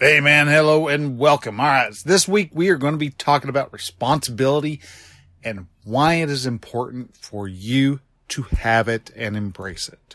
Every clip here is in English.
Hey man, hello and welcome. All right, this week we are going to be talking about responsibility and why it is important for you to have it and embrace it.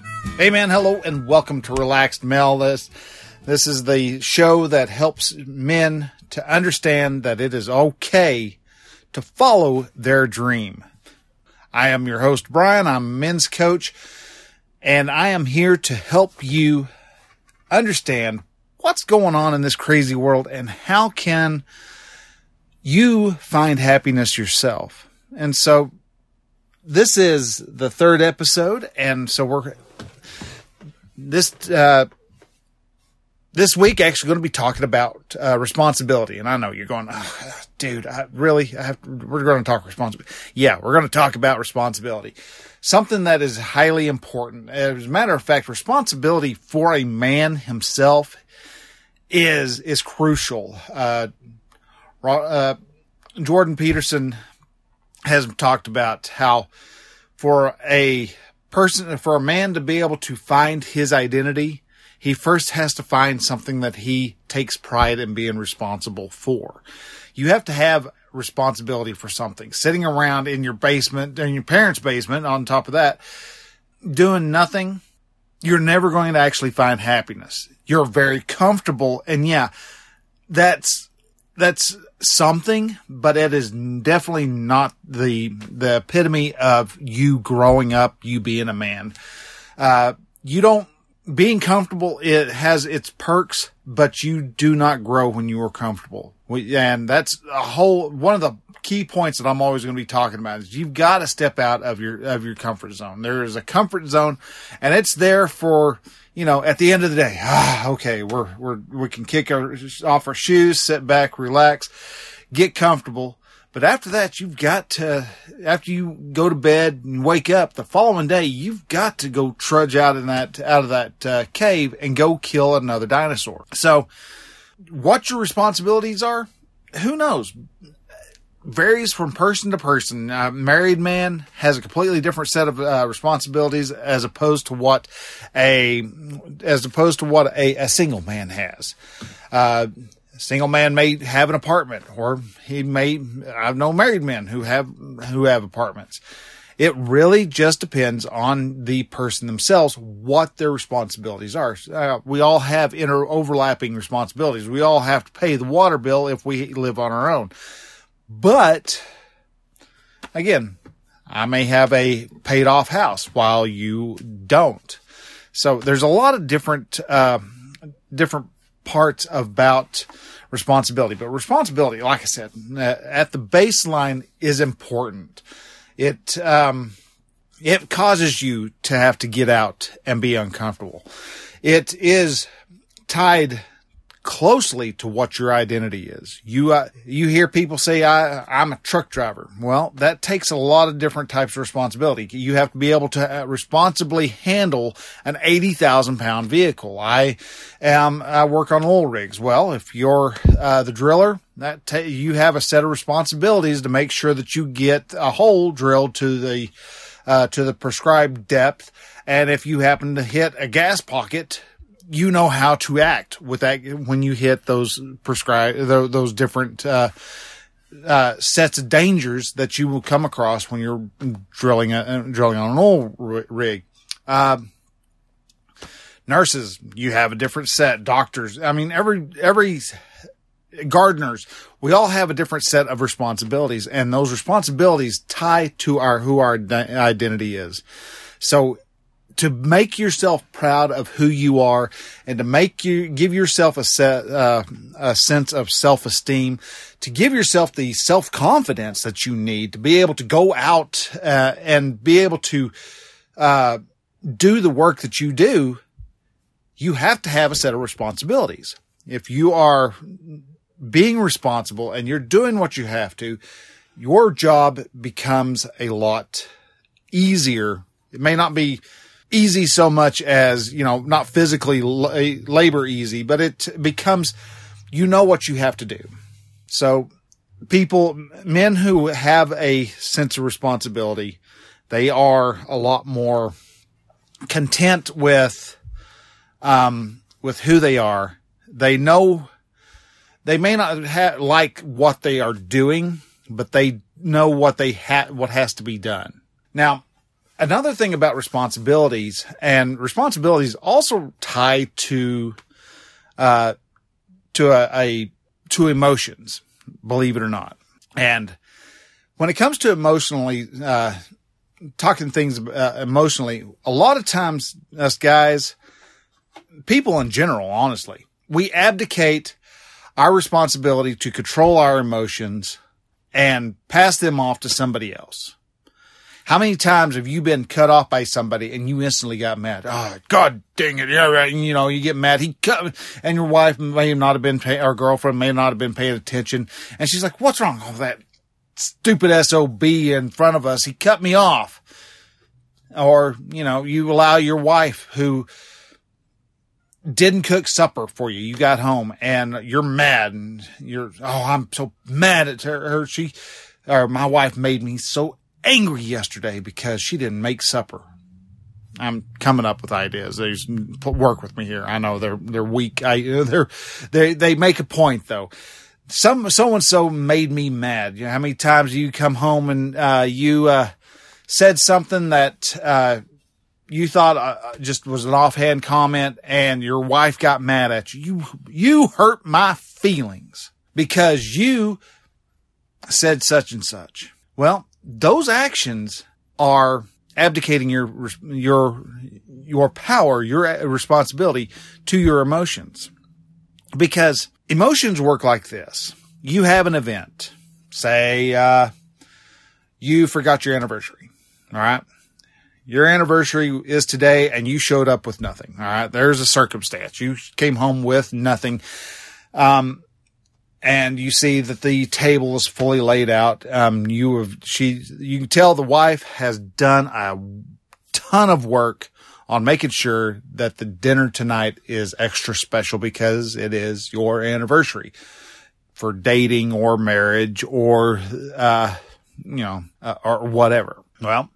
Hey man, hello and welcome to Relaxed Male. This this is the show that helps men to understand that it is okay to follow their dream. I am your host Brian, I'm men's coach, and I am here to help you understand what's going on in this crazy world and how can you find happiness yourself. And so this is the third episode and so we're this uh, this week actually going to be talking about uh, responsibility. And I know you're going, dude, I really, I have we're going to talk responsibility. Yeah, we're going to talk about responsibility. Something that is highly important. As a matter of fact, responsibility for a man himself is is crucial. Uh, uh, Jordan Peterson has talked about how for a person, for a man to be able to find his identity, he first has to find something that he takes pride in being responsible for. You have to have responsibility for something. Sitting around in your basement, in your parents' basement, on top of that, doing nothing, you're never going to actually find happiness. You're very comfortable, and yeah, that's that's something, but it is definitely not the the epitome of you growing up, you being a man. Uh, you don't being comfortable. It has its perks, but you do not grow when you are comfortable. And that's a whole one of the key points that I'm always going to be talking about is you've got to step out of your of your comfort zone. There is a comfort zone, and it's there for you know, at the end of the day, ah, okay, we're, we're, we can kick our, off our shoes, sit back, relax, get comfortable. But after that, you've got to, after you go to bed and wake up the following day, you've got to go trudge out in that, out of that uh, cave and go kill another dinosaur. So what your responsibilities are, who knows? varies from person to person. A married man has a completely different set of uh, responsibilities as opposed to what a as opposed to what a, a single man has. Uh, a single man may have an apartment, or he may. I've known married men who have who have apartments. It really just depends on the person themselves what their responsibilities are. Uh, we all have inter overlapping responsibilities. We all have to pay the water bill if we live on our own but again, I may have a paid off house while you don't. So there's a lot of different, uh, different parts about responsibility, but responsibility, like I said, uh, at the baseline is important. It, um, it causes you to have to get out and be uncomfortable. It is tied closely to what your identity is. You uh, you hear people say I I'm a truck driver. Well, that takes a lot of different types of responsibility. You have to be able to uh, responsibly handle an 80,000 pound vehicle. I am I work on oil rigs. Well, if you're uh, the driller, that you have a set of responsibilities to make sure that you get a hole drilled to the uh, to the prescribed depth. And if you happen to hit a gas pocket, you know how to act with that when you hit those prescribed those different uh, uh, sets of dangers that you will come across when you're drilling a, drilling on an oil rig. Uh, nurses, you have a different set. Doctors, I mean, every every gardeners, we all have a different set of responsibilities, and those responsibilities tie to our who our identity is. So to make yourself proud of who you are and to make you give yourself a set, uh, a sense of self-esteem, to give yourself the self-confidence that you need to be able to go out uh, and be able to uh, do the work that you do, you have to have a set of responsibilities. If you are being responsible and you're doing what you have to, your job becomes a lot easier. It may not be easy so much as, you know, not physically labor easy, but it becomes, you know what you have to do. So people, men who have a sense of responsibility, they are a lot more content with, um, with who they are. They know they may not ha- like what they are doing, but they know what they ha- what has to be done. Now, another thing about responsibilities and responsibilities also tie to uh, to a, a to emotions, believe it or not. And when it comes to emotionally uh, talking things uh, emotionally, a lot of times us guys, people in general, honestly, we abdicate our responsibility to control our emotions and pass them off to somebody else. How many times have you been cut off by somebody and you instantly got mad? Oh, God dang it. Yeah, right. You know, you get mad. He cut, and your wife may not have been, pay, or girlfriend may not have been paying attention. And she's like, what's wrong with that stupid SOB in front of us? He cut me off. Or, you know, you allow your wife who, didn't cook supper for you. You got home and you're mad and you're, oh, I'm so mad at her. She, or my wife made me so angry yesterday because she didn't make supper. I'm coming up with ideas. They work with me here. I know they're, they're weak. I, they're, they, they make a point though. Some, so and so made me mad. You know, how many times you come home and, uh, you, uh, said something that, uh, you thought uh, uh, just was an offhand comment and your wife got mad at you. You, you hurt my feelings because you said such and such. Well, those actions are abdicating your, your, your power, your responsibility to your emotions because emotions work like this. You have an event, say, uh, you forgot your anniversary. All right your anniversary is today and you showed up with nothing. All right. There's a circumstance. You came home with nothing. Um, and you see that the table is fully laid out. Um, you have, she, you can tell the wife has done a ton of work on making sure that the dinner tonight is extra special because it is your anniversary for dating or marriage or, uh, you know, uh, or whatever. Well,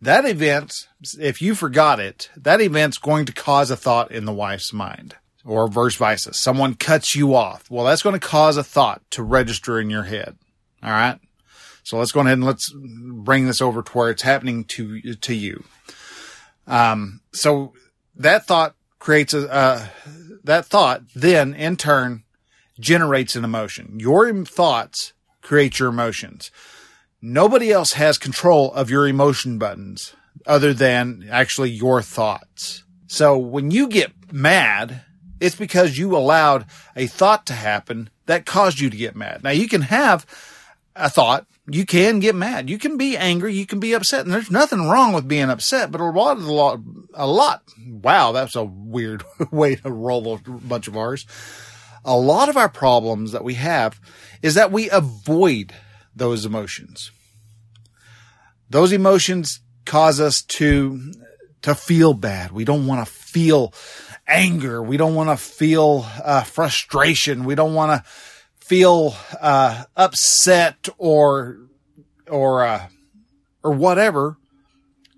that event, if you forgot it, that event's going to cause a thought in the wife's mind or vice versa. Someone cuts you off. Well, that's going to cause a thought to register in your head. All right. So let's go ahead and let's bring this over to where it's happening to, to you. Um, so that thought creates a, uh, that thought then in turn generates an emotion. Your thoughts create your emotions nobody else has control of your emotion buttons other than actually your thoughts. So when you get mad, it's because you allowed a thought to happen that caused you to get mad. Now you can have a thought. You can get mad. You can be angry. You can be upset. And there's nothing wrong with being upset, but a lot of lot, a lot. Wow. That's a weird way to roll a bunch of ours. A lot of our problems that we have is that we avoid those emotions. Those emotions cause us to, to feel bad. We don't want to feel anger. We don't want to feel uh, frustration. We don't want to feel uh, upset or or uh, or whatever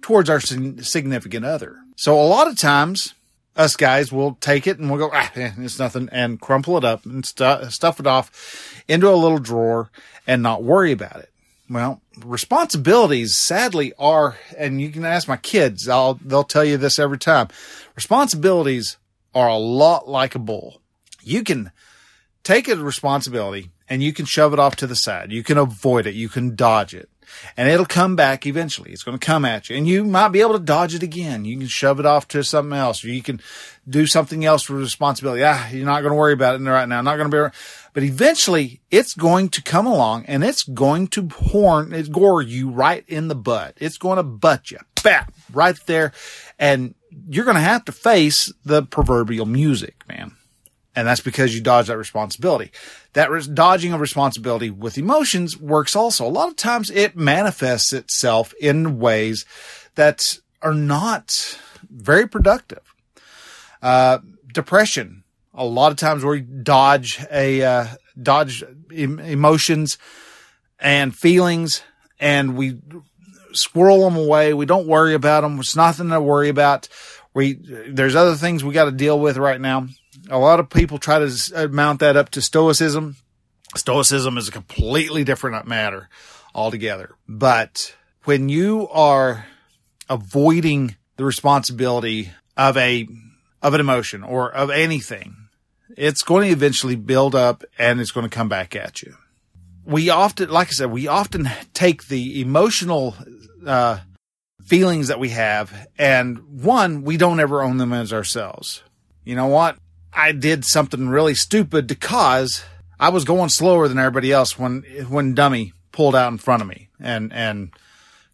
towards our significant other. So a lot of times, us guys will take it and we'll go, ah, it's nothing, and crumple it up and stu- stuff it off into a little drawer and not worry about it. Well, responsibilities sadly are, and you can ask my kids, I'll, they'll tell you this every time. Responsibilities are a lot like a bull. You can take a responsibility and you can shove it off to the side. You can avoid it. You can dodge it and it'll come back eventually. It's going to come at you and you might be able to dodge it again. You can shove it off to something else or you can do something else for responsibility. Ah, you're not going to worry about it right now. Not going to be, but eventually it's going to come along and it's going to horn, it's gore you right in the butt. It's going to butt you, bap, right there. And you're going to have to face the proverbial music, man. And that's because you dodge that responsibility. That dodging of responsibility with emotions works also. A lot of times it manifests itself in ways that are not very productive. Uh, depression. A lot of times we dodge a, uh, dodge em- emotions and feelings and we squirrel them away. We don't worry about them. It's nothing to worry about. We, there's other things we got to deal with right now a lot of people try to uh, mount that up to stoicism. Stoicism is a completely different matter altogether. But when you are avoiding the responsibility of a, of an emotion or of anything, it's going to eventually build up and it's going to come back at you. We often, like I said, we often take the emotional, uh, feelings that we have and one, we don't ever own them as ourselves. You know what? I did something really stupid because I was going slower than everybody else when when Dummy pulled out in front of me and and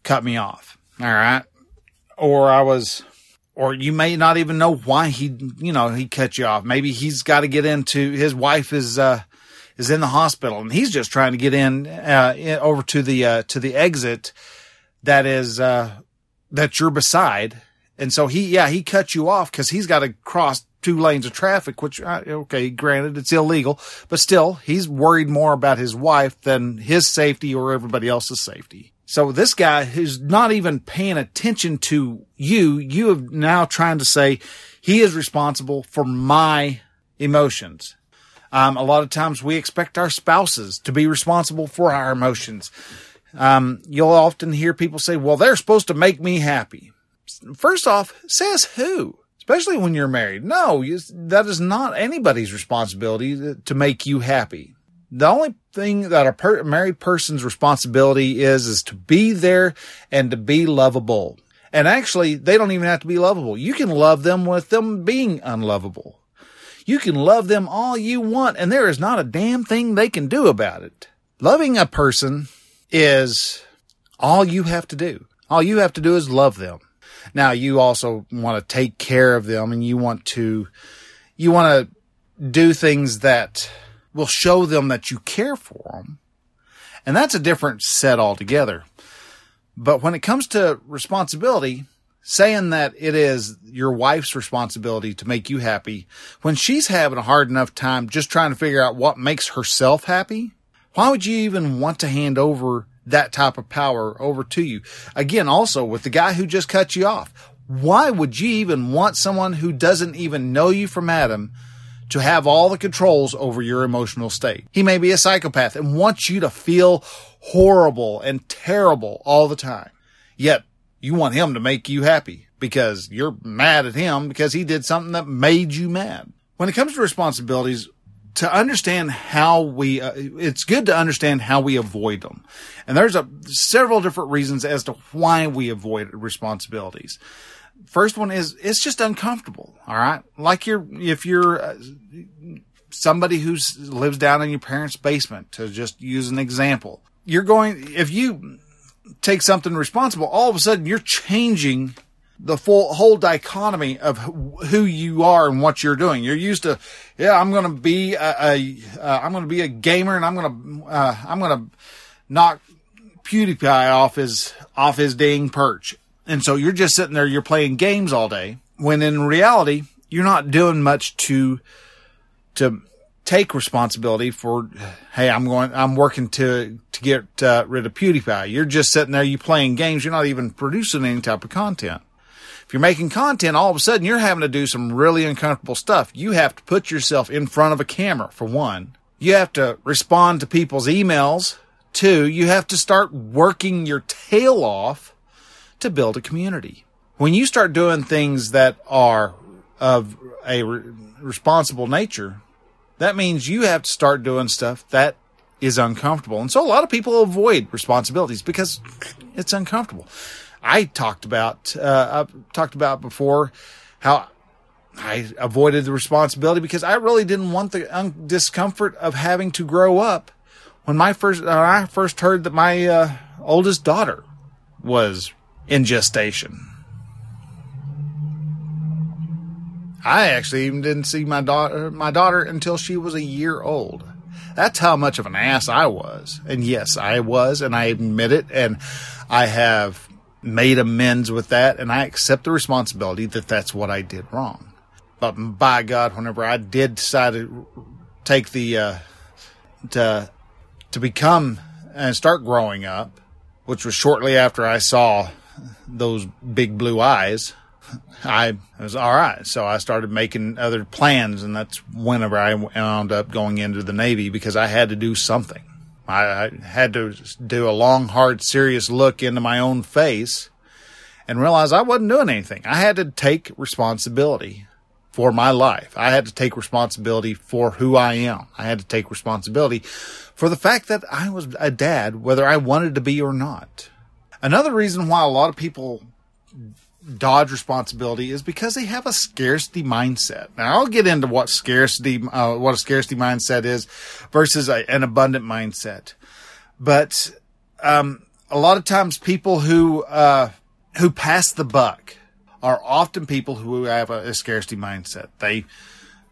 cut me off. All right, or I was, or you may not even know why he you know he cut you off. Maybe he's got to get into his wife is uh is in the hospital and he's just trying to get in, uh, over to the uh, to the exit that is uh that you're beside. And so he, yeah, he cut you off because he's got to cross two lanes of traffic, which, uh, okay, granted, it's illegal, but still, he's worried more about his wife than his safety or everybody else's safety. So this guy who's not even paying attention to you, you have now trying to say he is responsible for my emotions. Um, a lot of times we expect our spouses to be responsible for our emotions. Um, you'll often hear people say, well, they're supposed to make me happy. First off, says who? Especially when you're married. No, you, that is not anybody's responsibility to make you happy. The only thing that a per- married person's responsibility is, is to be there and to be lovable. And actually, they don't even have to be lovable. You can love them with them being unlovable. You can love them all you want, and there is not a damn thing they can do about it. Loving a person is all you have to do. All you have to do is love them. Now you also want to take care of them and you want to, you want to do things that will show them that you care for them. And that's a different set altogether. But when it comes to responsibility, saying that it is your wife's responsibility to make you happy when she's having a hard enough time just trying to figure out what makes herself happy, why would you even want to hand over that type of power over to you. Again, also with the guy who just cut you off. Why would you even want someone who doesn't even know you from Adam to have all the controls over your emotional state? He may be a psychopath and wants you to feel horrible and terrible all the time. Yet you want him to make you happy because you're mad at him because he did something that made you mad. When it comes to responsibilities, to understand how we, uh, it's good to understand how we avoid them. And there's a several different reasons as to why we avoid responsibilities. First one is it's just uncomfortable. All right. Like you're, if you're uh, somebody who lives down in your parents' basement to just use an example, you're going, if you take something responsible, all of a sudden you're changing the full whole dichotomy of who you are and what you're doing. You're used to, yeah, I'm going to be a, a I'm going to be a gamer and I'm going to, uh, I'm going to knock PewDiePie off his, off his dang perch. And so you're just sitting there, you're playing games all day when in reality, you're not doing much to, to take responsibility for, hey, I'm going, I'm working to, to get uh, rid of PewDiePie. You're just sitting there, you playing games. You're not even producing any type of content you're making content, all of a sudden you're having to do some really uncomfortable stuff. You have to put yourself in front of a camera, for one. You have to respond to people's emails. Two, you have to start working your tail off to build a community. When you start doing things that are of a re- responsible nature, that means you have to start doing stuff that is uncomfortable. And so a lot of people avoid responsibilities because it's uncomfortable. I talked about, uh, I talked about before how I avoided the responsibility because I really didn't want the un- discomfort of having to grow up. When my first, when I first heard that my uh, oldest daughter was in gestation, I actually even didn't see my daughter, my daughter until she was a year old. That's how much of an ass I was. And yes, I was, and I admit it, and I have made amends with that, and I accept the responsibility that that's what I did wrong. But by God, whenever I did decide to take the, uh, to, to become and start growing up, which was shortly after I saw those big blue eyes, I was all right. So I started making other plans, and that's whenever I wound up going into the Navy because I had to do something. I, had to do a long, hard, serious look into my own face and realize I wasn't doing anything. I had to take responsibility for my life. I had to take responsibility for who I am. I had to take responsibility for the fact that I was a dad, whether I wanted to be or not. Another reason why a lot of people dodge responsibility is because they have a scarcity mindset. Now I'll get into what scarcity, uh, what a scarcity mindset is versus a, an abundant mindset. But, um, a lot of times people who, uh, who pass the buck are often people who have a, a scarcity mindset. They,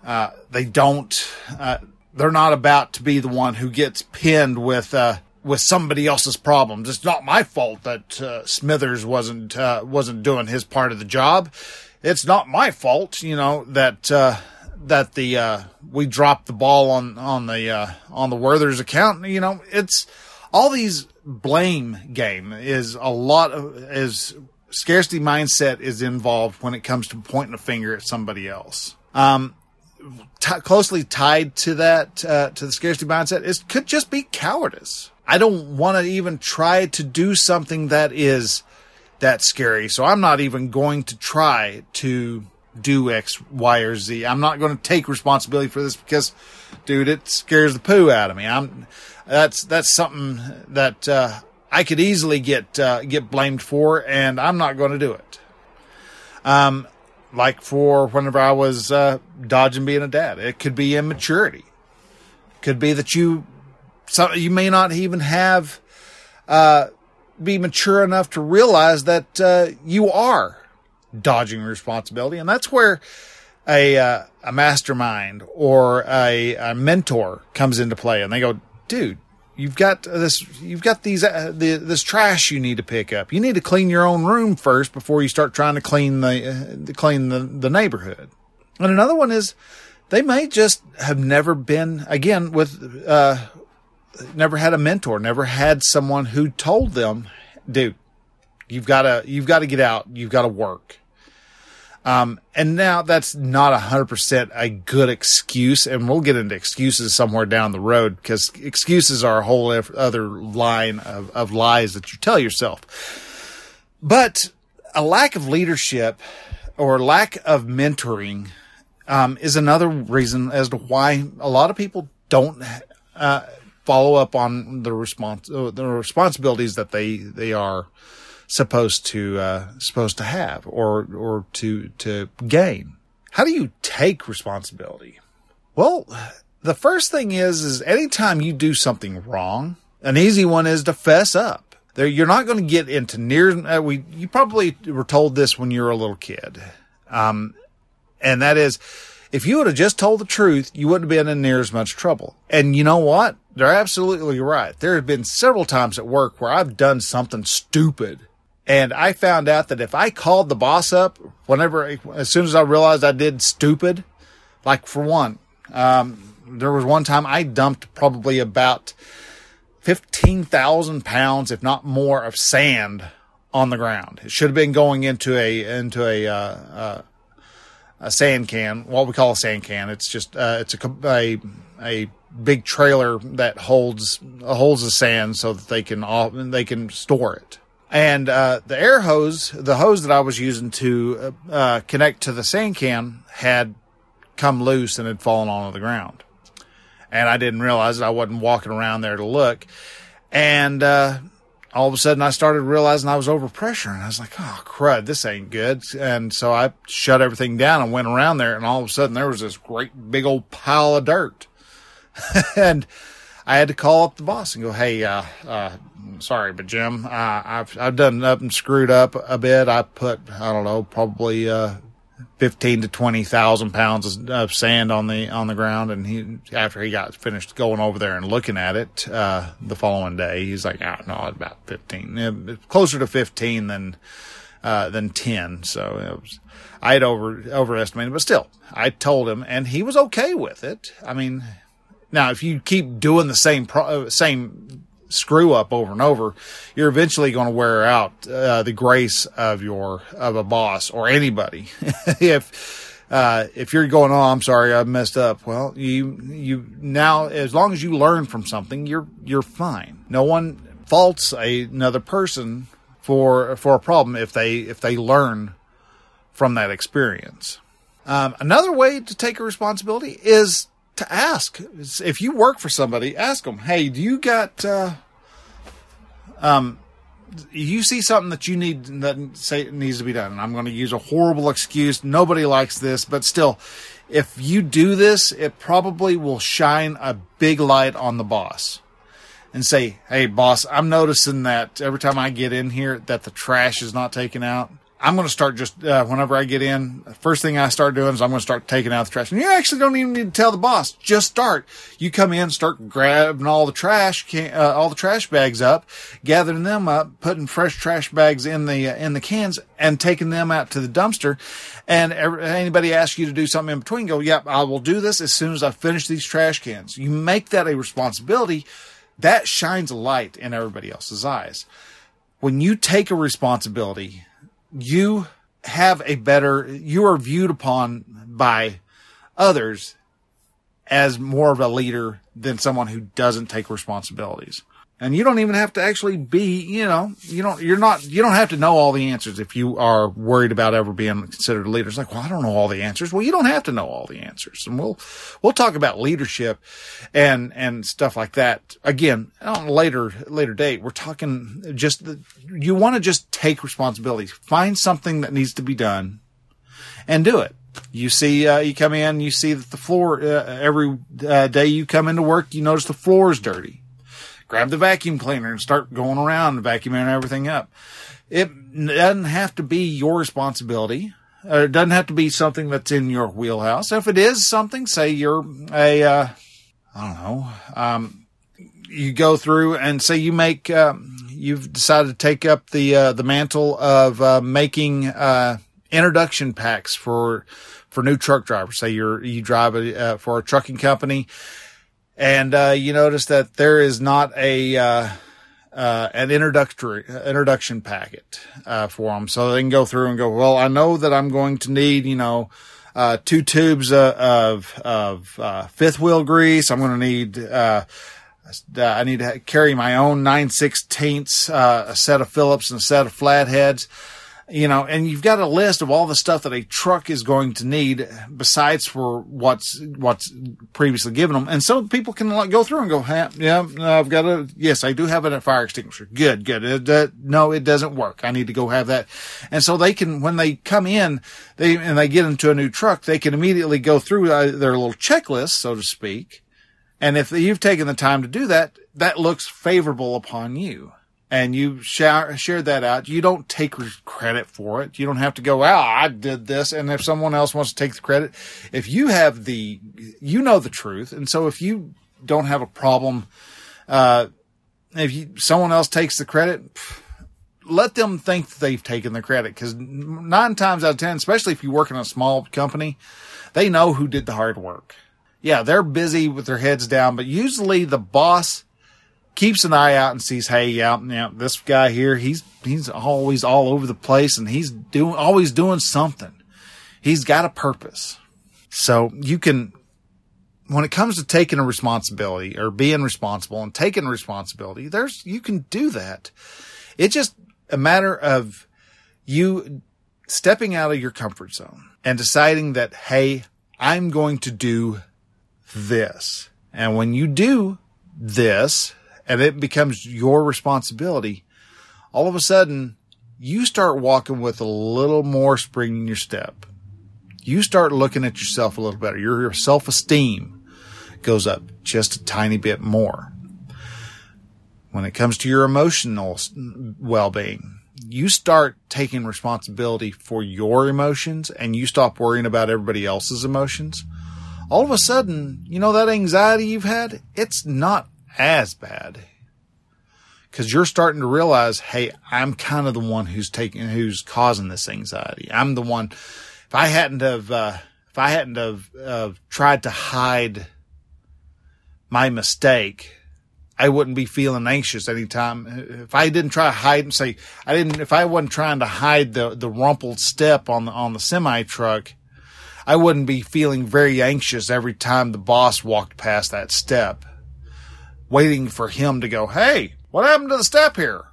uh, they don't, uh, they're not about to be the one who gets pinned with, uh, with somebody else's problems. It's not my fault that uh, Smithers wasn't uh, wasn't doing his part of the job. It's not my fault, you know, that uh, that the uh, we dropped the ball on on the uh, on the Werther's account. You know, it's all these blame game is a lot of is scarcity mindset is involved when it comes to pointing a finger at somebody else. Um, T- closely tied to that, uh, to the scarcity mindset is could just be cowardice. I don't want to even try to do something that is that scary. So I'm not even going to try to do X, Y, or Z. I'm not going to take responsibility for this because, dude, it scares the poo out of me. I'm that's that's something that uh, I could easily get uh, get blamed for, and I'm not going to do it. Um, like for whenever I was uh, dodging being a dad, it could be immaturity. Could be that you so you may not even have uh, be mature enough to realize that uh, you are dodging responsibility, and that's where a uh, a mastermind or a, a, mentor comes into play, and they go, "Dude, you've got this, you've got these uh, the, this trash you need to pick up. You need to clean your own room first before you start trying to clean the uh, clean the, the neighborhood." And another one is they may just have never been again with uh, never had a mentor, never had someone who told them, dude, you've got to, you've got to get out. You've got to work. Um, and now that's not a hundred percent a good excuse. And we'll get into excuses somewhere down the road because excuses are a whole other line of, of lies that you tell yourself. But a lack of leadership or lack of mentoring, um, is another reason as to why a lot of people don't, uh, follow up on the response uh, the responsibilities that they they are supposed to uh, supposed to have or or to to gain. How do you take responsibility? Well, the first thing is is anytime you do something wrong, an easy one is to fess up. There, you're not going to get into near. Uh, we you probably were told this when you were a little kid, um, and that is, if you would have just told the truth, you wouldn't have been in near as much trouble. And you know what? They're absolutely right. There have been several times at work where I've done something stupid. And I found out that if I called the boss up whenever, as soon as I realized I did stupid, like for one, um, there was one time I dumped probably about 15,000 pounds, if not more, of sand on the ground. It should have been going into a, into a, uh, uh, a sand can, what we call a sand can. It's just, uh, it's a, a, a big trailer that holds holds the sand so that they can all, they can store it. And uh, the air hose, the hose that I was using to uh, connect to the sand can, had come loose and had fallen onto the ground. and I didn't realize that I wasn't walking around there to look. And, uh, all of a sudden I started realizing I was over pressure and I was like, oh crud, this ain't good. And so I shut everything down and went around there and all of a sudden there was this great big old pile of dirt. and I had to call up the boss and go, Hey, uh, uh, sorry, but Jim, uh, I've, I've done up and screwed up a bit. I put, I don't know, probably, uh, 15 to 20,000 pounds of sand on the, on the ground. And he, after he got finished going over there and looking at it, uh, the following day, he's like, oh, no, about 15, closer to 15 than, uh, than 10. So it was, I had over, overestimated, but still, I told him and he was okay with it. I mean, now if you keep doing the same, pro, same screw up over and over, you're eventually going to wear out uh, the grace of your of a boss or anybody. if uh, if you're going, oh, I'm sorry, I messed up. Well, you you now as long as you learn from something, you're you're fine. No one faults a, another person for for a problem if they if they learn from that experience. Um, another way to take a responsibility is to ask. If you work for somebody, ask them, "Hey, do you got uh, um you see something that you need that say needs to be done, and I'm going to use a horrible excuse. Nobody likes this, but still, if you do this, it probably will shine a big light on the boss and say, "Hey, boss, I'm noticing that every time I get in here, that the trash is not taken out." I'm going to start just uh, whenever I get in. First thing I start doing is I'm going to start taking out the trash. And you actually don't even need to tell the boss. Just start. You come in, start grabbing all the trash, uh, all the trash bags up, gathering them up, putting fresh trash bags in the uh, in the cans, and taking them out to the dumpster. And every, anybody asks you to do something in between, go, "Yep, I will do this as soon as I finish these trash cans." You make that a responsibility. That shines a light in everybody else's eyes. When you take a responsibility you have a better, you are viewed upon by others as more of a leader than someone who doesn't take responsibilities and you don't even have to actually be, you know, you don't, you're not, you don't have to know all the answers if you are worried about ever being considered a leader. It's like, well, I don't know all the answers. Well, you don't have to know all the answers. And we'll, we'll talk about leadership and, and stuff like that again on a later, later date. We're talking just, the, you want to just take responsibility, find something that needs to be done and do it. You see, uh, you come in, you see that the floor, uh, every uh, day you come into work, you notice the floor is dirty grab the vacuum cleaner and start going around vacuuming everything up. It doesn't have to be your responsibility. Or it doesn't have to be something that's in your wheelhouse. If it is something, say you're a, uh, I don't know, um, you go through and say you make, um, you've decided to take up the, uh, the mantle of, uh, making, uh, introduction packs for, for new truck drivers. Say you're, you drive a, uh, for a trucking company and uh, you notice that there is not a uh, uh, an introductory introduction packet uh, for them, so they can go through and go. Well, I know that I'm going to need, you know, uh, two tubes uh, of of fifth wheel grease. I'm going to need. I need to carry my own nine sixteenths, uh a set of Phillips and a set of flatheads you know, and you've got a list of all the stuff that a truck is going to need besides for what's, what's previously given them. And so people can like go through and go, yeah, I've got a, yes, I do have a fire extinguisher. Good, good. It, uh, no, it doesn't work. I need to go have that. And so they can, when they come in, they, and they get into a new truck, they can immediately go through uh, their little checklist, so to speak. And if you've taken the time to do that, that looks favorable upon you and you share, shared that out, you don't take credit for it. You don't have to go, "Well, I did this." And if someone else wants to take the credit, if you have the, you know the truth, and so if you don't have a problem, uh, if you, someone else takes the credit, let them think they've taken the credit because nine times out of ten, especially if you work in a small company, they know who did the hard work. Yeah, they're busy with their heads down, but usually the boss keeps an eye out and sees, hey, yeah, yeah, this guy here, he's he's always all over the place and he's doing always doing something. He's got a purpose. So you can when it comes to taking a responsibility or being responsible and taking responsibility, there's you can do that. It's just a matter of you stepping out of your comfort zone and deciding that, hey, I'm going to do this. And when you do this and it becomes your responsibility, all of a sudden you start walking with a little more spring in your step. You start looking at yourself a little better. Your self esteem goes up just a tiny bit more. When it comes to your emotional well being, you start taking responsibility for your emotions and you stop worrying about everybody else's emotions. All of a sudden, you know, that anxiety you've had, it's not as bad because you're starting to realize, hey, I'm kind of the one who's taking, who's causing this anxiety. I'm the one. If I hadn't have, uh, if I hadn't have uh, tried to hide my mistake, I wouldn't be feeling anxious anytime. If I didn't try to hide and say, I didn't, if I wasn't trying to hide the, the rumpled step on the, on the semi truck, I wouldn't be feeling very anxious every time the boss walked past that step, waiting for him to go, Hey, what happened to the step here?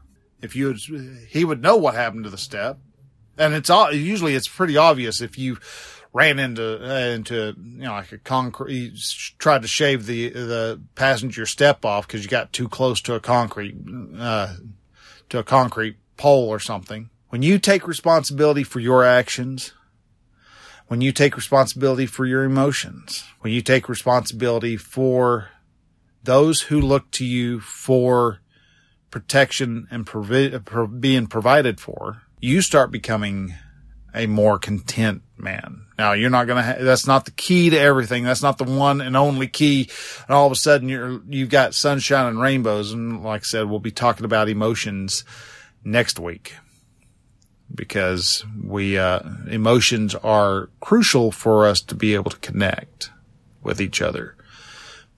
If you, he would know what happened to the step. And it's all, usually it's pretty obvious if you ran into, uh, into, you know, like a concrete, tried to shave the, the passenger step off because you got too close to a concrete, uh, to a concrete pole or something. When you take responsibility for your actions, when you take responsibility for your emotions, when you take responsibility for those who look to you for protection and provi- being provided for, you start becoming a more content man. Now you're not going to, ha- that's not the key to everything. That's not the one and only key. And all of a sudden you're, you've got sunshine and rainbows. And like I said, we'll be talking about emotions next week because we, uh, emotions are crucial for us to be able to connect with each other.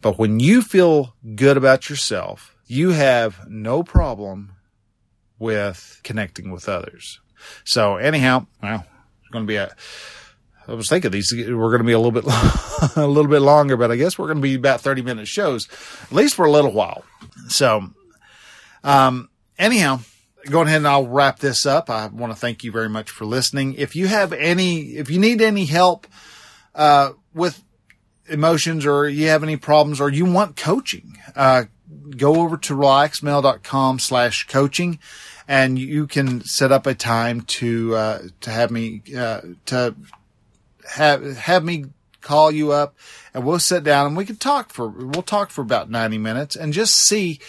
But when you feel good about yourself, you have no problem with connecting with others. So anyhow, well, it's going to be a, I was thinking these we're going to be a little bit a little bit longer, but I guess we're going to be about thirty minute shows, at least for a little while. So, um, anyhow, going ahead and I'll wrap this up. I want to thank you very much for listening. If you have any, if you need any help uh, with emotions, or you have any problems, or you want coaching, uh, go over to relaxedmale.com slash coaching and you can set up a time to uh, to have me uh, to have have me call you up and we'll sit down and we can talk for we'll talk for about 90 minutes and just see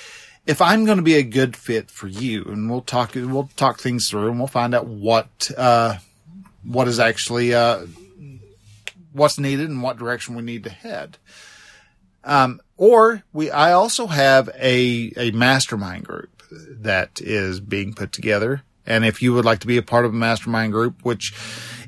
if I'm going to be a good fit for you and we'll talk we'll talk things through and we'll find out what uh, what is actually uh, what's needed and what direction we need to head. Um, or we I also have a a mastermind group that is being put together and if you would like to be a part of a mastermind group, which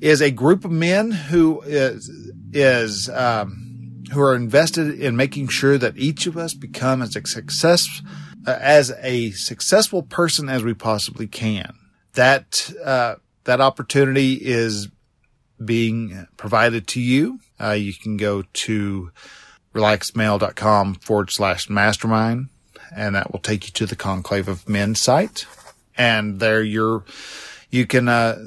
is a group of men who is, is, um, who are invested in making sure that each of us become as a success, uh, as a successful person as we possibly can. That, uh, that opportunity is being provided to you. Uh, you can go to relaxedmale.com forward slash mastermind and that will take you to the Conclave of Men site and there you're you can uh,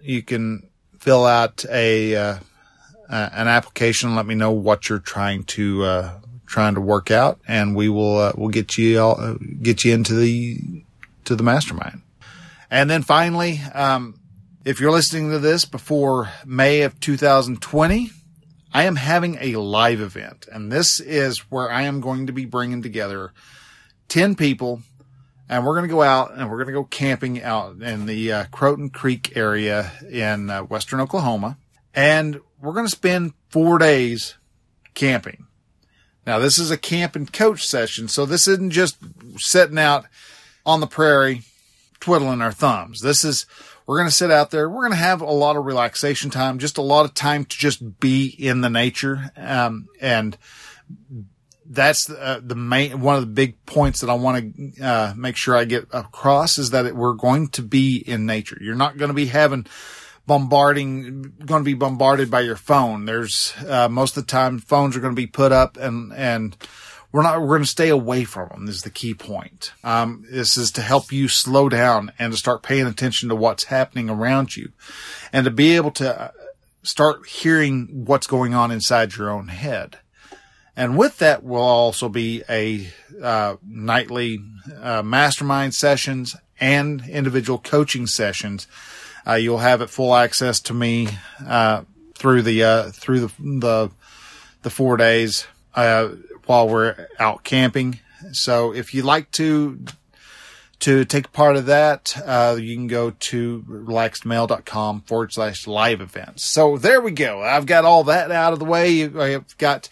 you can fill out a uh, uh, an application. Let me know what you're trying to uh, trying to work out, and we will uh, we'll get you all uh, get you into the to the mastermind. And then finally, um, if you're listening to this before May of 2020. I am having a live event, and this is where I am going to be bringing together 10 people and we're going to go out and we're going to go camping out in the uh, Croton Creek area in uh, western Oklahoma. And we're going to spend four days camping. Now, this is a camp and coach session, so this isn't just sitting out on the prairie twiddling our thumbs. This is, we're going to sit out there. We're going to have a lot of relaxation time, just a lot of time to just be in the nature, um, and that's uh, the main one of the big points that I want to uh, make sure I get across is that it, we're going to be in nature. You're not going to be having bombarding, going to be bombarded by your phone. There's uh, most of the time phones are going to be put up and and we're not we're going to stay away from them. Is the key point. Um, this is to help you slow down and to start paying attention to what's happening around you, and to be able to uh, start hearing what's going on inside your own head And with that will also be a uh, nightly uh, mastermind sessions and individual coaching sessions. Uh, you'll have it full access to me uh, through the uh, through the the, the four days while we're out camping. So if you'd like to to take part of that, uh, you can go to relaxedmale.com forward slash live events. So there we go. I've got all that out of the way. I've got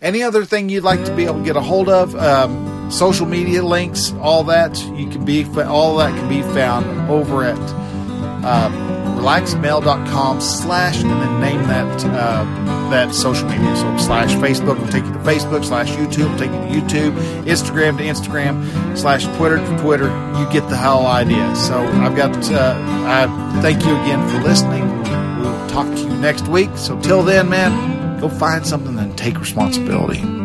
any other thing you'd like to be able to get a hold of, um, social media links, all that you can be, all that can be found over at, uh, relaxedmale.com slash and then that uh, that social media. So slash Facebook will take you to Facebook, slash YouTube will take you to YouTube, Instagram to Instagram, slash Twitter to Twitter. You get the whole idea. So I've got uh, I thank you again for listening. We'll talk to you next week. So till then, man, go find something and take responsibility.